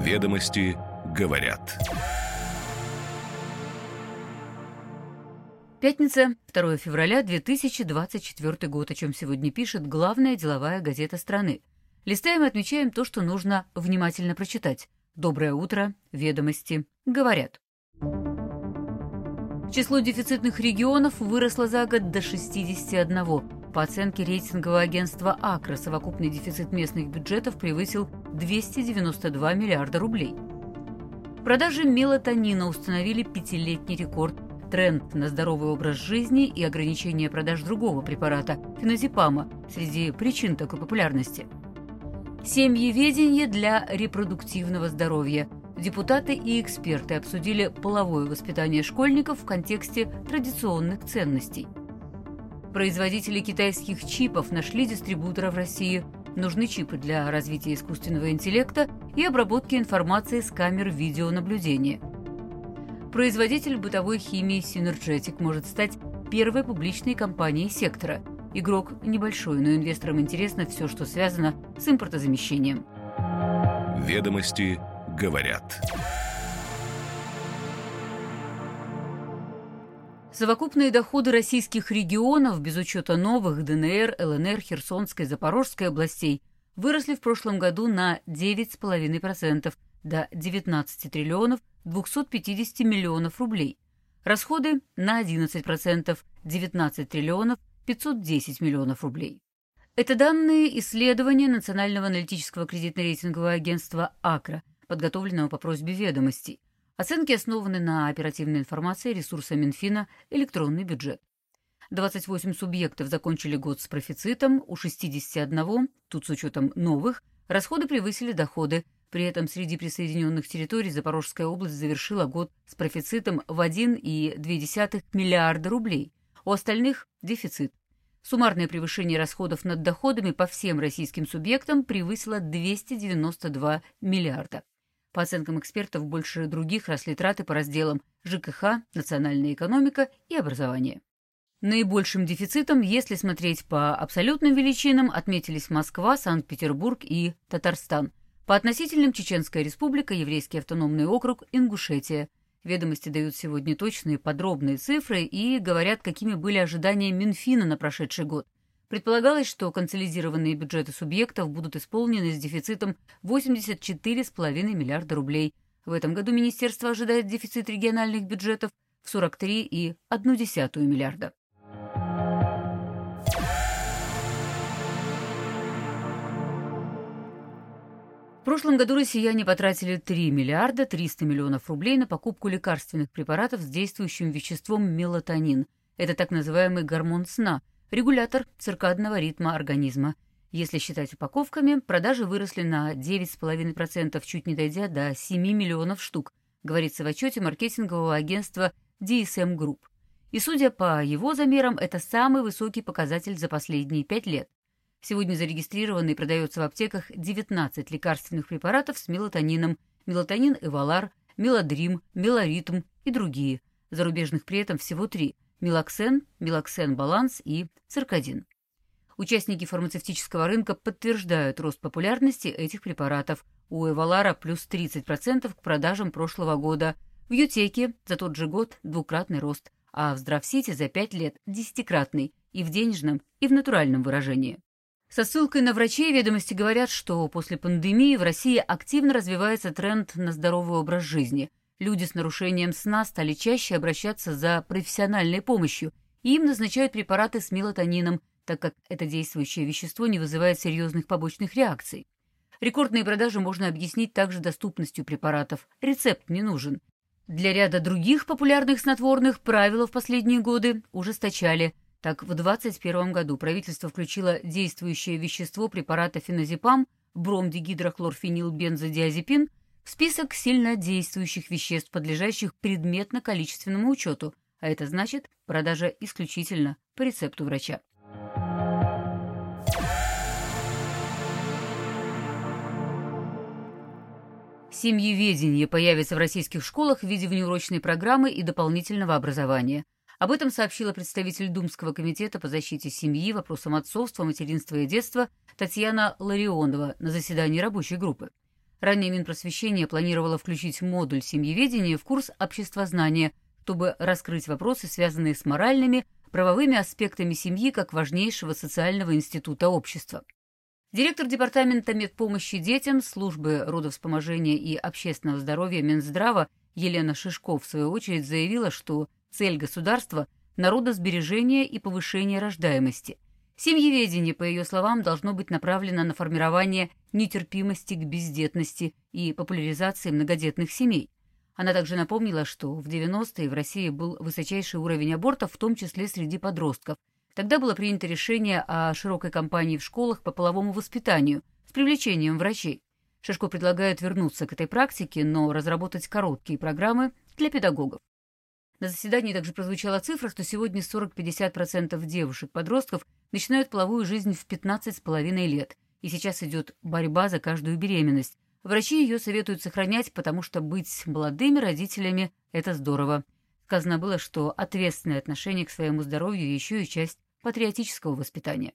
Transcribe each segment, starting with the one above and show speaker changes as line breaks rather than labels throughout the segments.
Ведомости говорят.
Пятница, 2 февраля 2024 год, о чем сегодня пишет главная деловая газета страны. Листаем и отмечаем то, что нужно внимательно прочитать. Доброе утро, ведомости, говорят. Число дефицитных регионов выросло за год до 61. По оценке рейтингового агентства «Акро» совокупный дефицит местных бюджетов превысил 292 миллиарда рублей. Продажи мелатонина установили пятилетний рекорд. Тренд на здоровый образ жизни и ограничение продаж другого препарата – феназепама – среди причин такой популярности. Семьеведение для репродуктивного здоровья – Депутаты и эксперты обсудили половое воспитание школьников в контексте традиционных ценностей. Производители китайских чипов нашли дистрибутора в России. Нужны чипы для развития искусственного интеллекта и обработки информации с камер видеонаблюдения. Производитель бытовой химии Synergetic может стать первой публичной компанией сектора. Игрок небольшой, но инвесторам интересно все, что связано с импортозамещением.
Ведомости говорят.
Совокупные доходы российских регионов, без учета новых ДНР, ЛНР, Херсонской, Запорожской областей, выросли в прошлом году на 9,5% до 19 триллионов 250 миллионов рублей. Расходы на 11% 19 триллионов 510 миллионов рублей. Это данные исследования Национального аналитического кредитно-рейтингового агентства «Акра», подготовленного по просьбе ведомостей. Оценки основаны на оперативной информации ресурса Минфина «Электронный бюджет». 28 субъектов закончили год с профицитом, у 61, тут с учетом новых, расходы превысили доходы. При этом среди присоединенных территорий Запорожская область завершила год с профицитом в 1,2 миллиарда рублей. У остальных – дефицит. Суммарное превышение расходов над доходами по всем российским субъектам превысило 292 миллиарда. По оценкам экспертов, больше других росли траты по разделам ЖКХ, национальная экономика и образование. Наибольшим дефицитом, если смотреть по абсолютным величинам, отметились Москва, Санкт-Петербург и Татарстан. По относительным Чеченская республика, Еврейский автономный округ, Ингушетия. Ведомости дают сегодня точные подробные цифры и говорят, какими были ожидания Минфина на прошедший год – Предполагалось, что консолидированные бюджеты субъектов будут исполнены с дефицитом 84,5 миллиарда рублей. В этом году министерство ожидает дефицит региональных бюджетов в 43,1 миллиарда. В прошлом году россияне потратили 3 миллиарда 300 миллионов рублей на покупку лекарственных препаратов с действующим веществом мелатонин. Это так называемый гормон сна – регулятор циркадного ритма организма. Если считать упаковками, продажи выросли на 9,5%, чуть не дойдя до 7 миллионов штук, говорится в отчете маркетингового агентства DSM Group. И судя по его замерам, это самый высокий показатель за последние 5 лет. Сегодня зарегистрировано и продается в аптеках 19 лекарственных препаратов с мелатонином, мелатонин Эвалар, мелодрим, мелоритм и другие. Зарубежных при этом всего три – мелоксен, мелоксен-баланс и циркадин. Участники фармацевтического рынка подтверждают рост популярности этих препаратов. У Эвалара плюс 30% к продажам прошлого года. В Ютеке за тот же год двукратный рост, а в Здравсити за 5 лет десятикратный и в денежном, и в натуральном выражении. Со ссылкой на врачей ведомости говорят, что после пандемии в России активно развивается тренд на здоровый образ жизни – Люди с нарушением сна стали чаще обращаться за профессиональной помощью, и им назначают препараты с мелатонином, так как это действующее вещество не вызывает серьезных побочных реакций. Рекордные продажи можно объяснить также доступностью препаратов. Рецепт не нужен. Для ряда других популярных снотворных правила в последние годы ужесточали. Так, в 2021 году правительство включило действующее вещество препарата феназепам, бромдигидрохлорфенилбензодиазепин, список сильнодействующих веществ, подлежащих предметно-количественному учету, а это значит продажа исключительно по рецепту врача. Семьеведение появится в российских школах в виде внеурочной программы и дополнительного образования. Об этом сообщила представитель Думского комитета по защите семьи, вопросам отцовства, материнства и детства Татьяна Ларионова на заседании рабочей группы. Ранее Минпросвещение планировало включить модуль семьеведения в курс обществознания, чтобы раскрыть вопросы, связанные с моральными, правовыми аспектами семьи как важнейшего социального института общества. Директор Департамента медпомощи детям службы родовспоможения и общественного здоровья Минздрава Елена Шишко в свою очередь заявила, что цель государства – народосбережение и повышение рождаемости. Семьеведение, по ее словам, должно быть направлено на формирование нетерпимости к бездетности и популяризации многодетных семей. Она также напомнила, что в 90-е в России был высочайший уровень абортов, в том числе среди подростков – Тогда было принято решение о широкой кампании в школах по половому воспитанию с привлечением врачей. Шишко предлагает вернуться к этой практике, но разработать короткие программы для педагогов. На заседании также прозвучала цифра, что сегодня 40-50% девушек-подростков начинают половую жизнь в 15,5 лет, и сейчас идет борьба за каждую беременность. Врачи ее советуют сохранять, потому что быть молодыми родителями – это здорово. Сказано было, что ответственное отношение к своему здоровью еще и часть патриотического воспитания.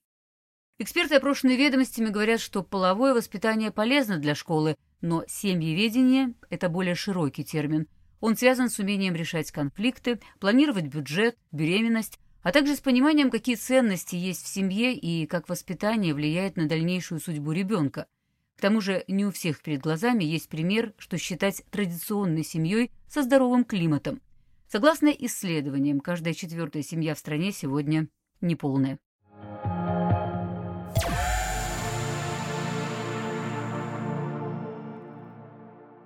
Эксперты, опрошенные ведомостями, говорят, что половое воспитание полезно для школы, но семьеведение – это более широкий термин. Он связан с умением решать конфликты, планировать бюджет, беременность, а также с пониманием, какие ценности есть в семье и как воспитание влияет на дальнейшую судьбу ребенка. К тому же не у всех перед глазами есть пример, что считать традиционной семьей со здоровым климатом. Согласно исследованиям, каждая четвертая семья в стране сегодня неполная.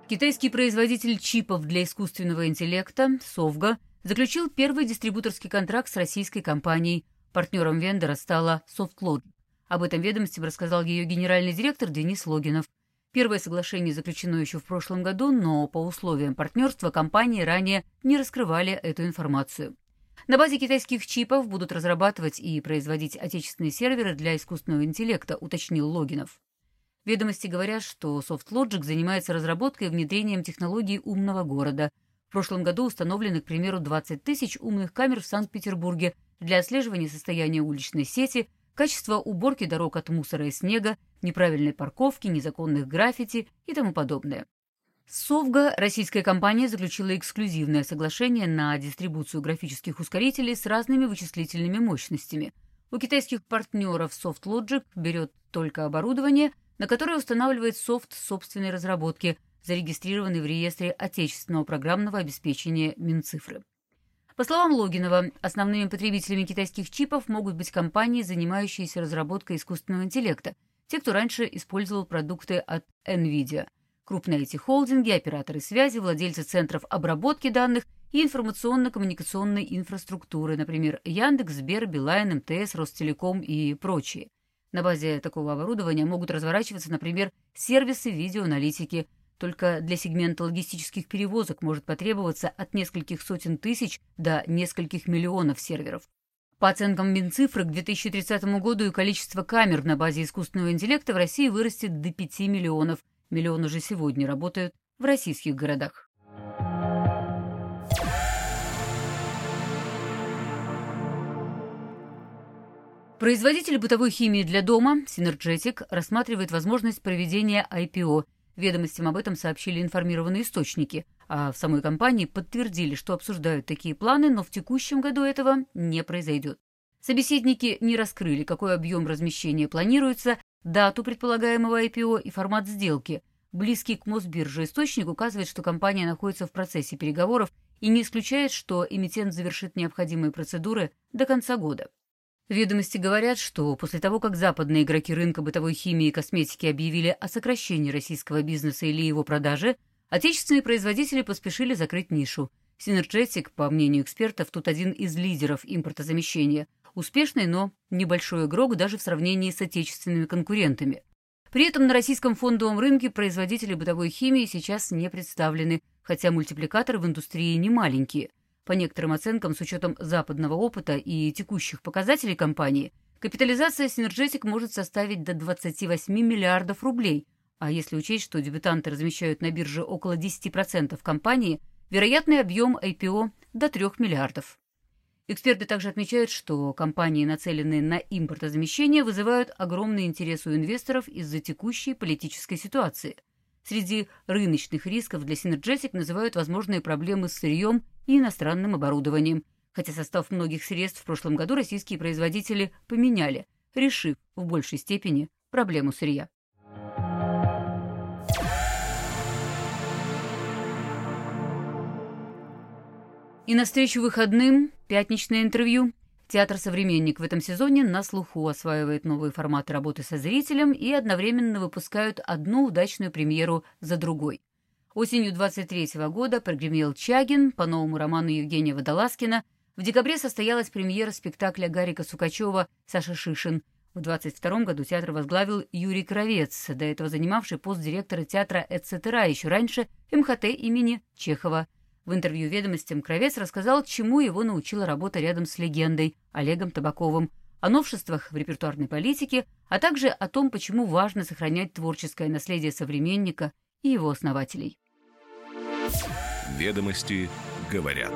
Китайский производитель чипов для искусственного интеллекта «Совга» заключил первый дистрибуторский контракт с российской компанией. Партнером вендора стала SoftLogic. Об этом ведомстве рассказал ее генеральный директор Денис Логинов. Первое соглашение заключено еще в прошлом году, но по условиям партнерства компании ранее не раскрывали эту информацию. На базе китайских чипов будут разрабатывать и производить отечественные серверы для искусственного интеллекта, уточнил Логинов. Ведомости говорят, что SoftLogic занимается разработкой и внедрением технологий умного города. В прошлом году установлены, к примеру, 20 тысяч умных камер в Санкт-Петербурге для отслеживания состояния уличной сети, качества уборки дорог от мусора и снега, неправильной парковки, незаконных граффити и тому подобное. Совга, российская компания, заключила эксклюзивное соглашение на дистрибуцию графических ускорителей с разными вычислительными мощностями. У китайских партнеров SoftLogic берет только оборудование, на которое устанавливает софт собственной разработки, зарегистрированный в реестре отечественного программного обеспечения Минцифры. По словам Логинова, основными потребителями китайских чипов могут быть компании, занимающиеся разработкой искусственного интеллекта, те, кто раньше использовал продукты от NVIDIA. Крупные IT-холдинги, операторы связи, владельцы центров обработки данных и информационно-коммуникационной инфраструктуры, например, Яндекс, Сбер, Билайн, МТС, Ростелеком и прочие. На базе такого оборудования могут разворачиваться, например, сервисы видеоаналитики. Только для сегмента логистических перевозок может потребоваться от нескольких сотен тысяч до нескольких миллионов серверов. По оценкам Минцифры, к 2030 году и количество камер на базе искусственного интеллекта в России вырастет до 5 миллионов. Миллион уже сегодня работают в российских городах. Производитель бытовой химии для дома Synergetic рассматривает возможность проведения IPO. Ведомостям об этом сообщили информированные источники – а в самой компании подтвердили, что обсуждают такие планы, но в текущем году этого не произойдет. Собеседники не раскрыли, какой объем размещения планируется, дату предполагаемого IPO и формат сделки. Близкий к Мосбирже источник указывает, что компания находится в процессе переговоров и не исключает, что эмитент завершит необходимые процедуры до конца года. Ведомости говорят, что после того, как западные игроки рынка бытовой химии и косметики объявили о сокращении российского бизнеса или его продаже, Отечественные производители поспешили закрыть нишу. Synergetic, по мнению экспертов, тут один из лидеров импортозамещения. Успешный, но небольшой игрок даже в сравнении с отечественными конкурентами. При этом на российском фондовом рынке производители бытовой химии сейчас не представлены, хотя мультипликаторы в индустрии не маленькие. По некоторым оценкам, с учетом западного опыта и текущих показателей компании, капитализация Synergetic может составить до 28 миллиардов рублей – а если учесть, что дебютанты размещают на бирже около 10% компании, вероятный объем IPO до 3 миллиардов. Эксперты также отмечают, что компании, нацеленные на импортозамещение, вызывают огромный интерес у инвесторов из-за текущей политической ситуации. Среди рыночных рисков для Synergetic называют возможные проблемы с сырьем и иностранным оборудованием. Хотя состав многих средств в прошлом году российские производители поменяли, решив в большей степени проблему сырья. И на встречу выходным пятничное интервью. Театр «Современник» в этом сезоне на слуху осваивает новые форматы работы со зрителем и одновременно выпускают одну удачную премьеру за другой. Осенью 23 года прогремел «Чагин» по новому роману Евгения Водолазкина. В декабре состоялась премьера спектакля Гарика Сукачева «Саша Шишин». В 22 году театр возглавил Юрий Кровец, до этого занимавший пост директора театра «Эцетера», еще раньше МХТ имени Чехова – в интервью «Ведомостям» Кровец рассказал, чему его научила работа рядом с легендой Олегом Табаковым, о новшествах в репертуарной политике, а также о том, почему важно сохранять творческое наследие современника и его основателей.
«Ведомости говорят».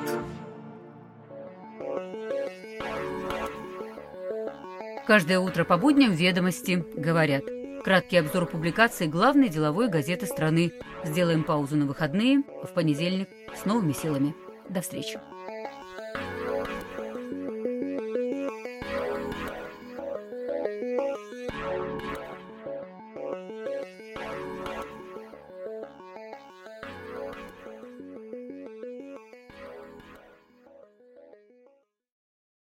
Каждое утро по будням «Ведомости говорят». Краткий обзор публикаций главной деловой газеты страны. Сделаем паузу на выходные. В понедельник с новыми силами. До встречи.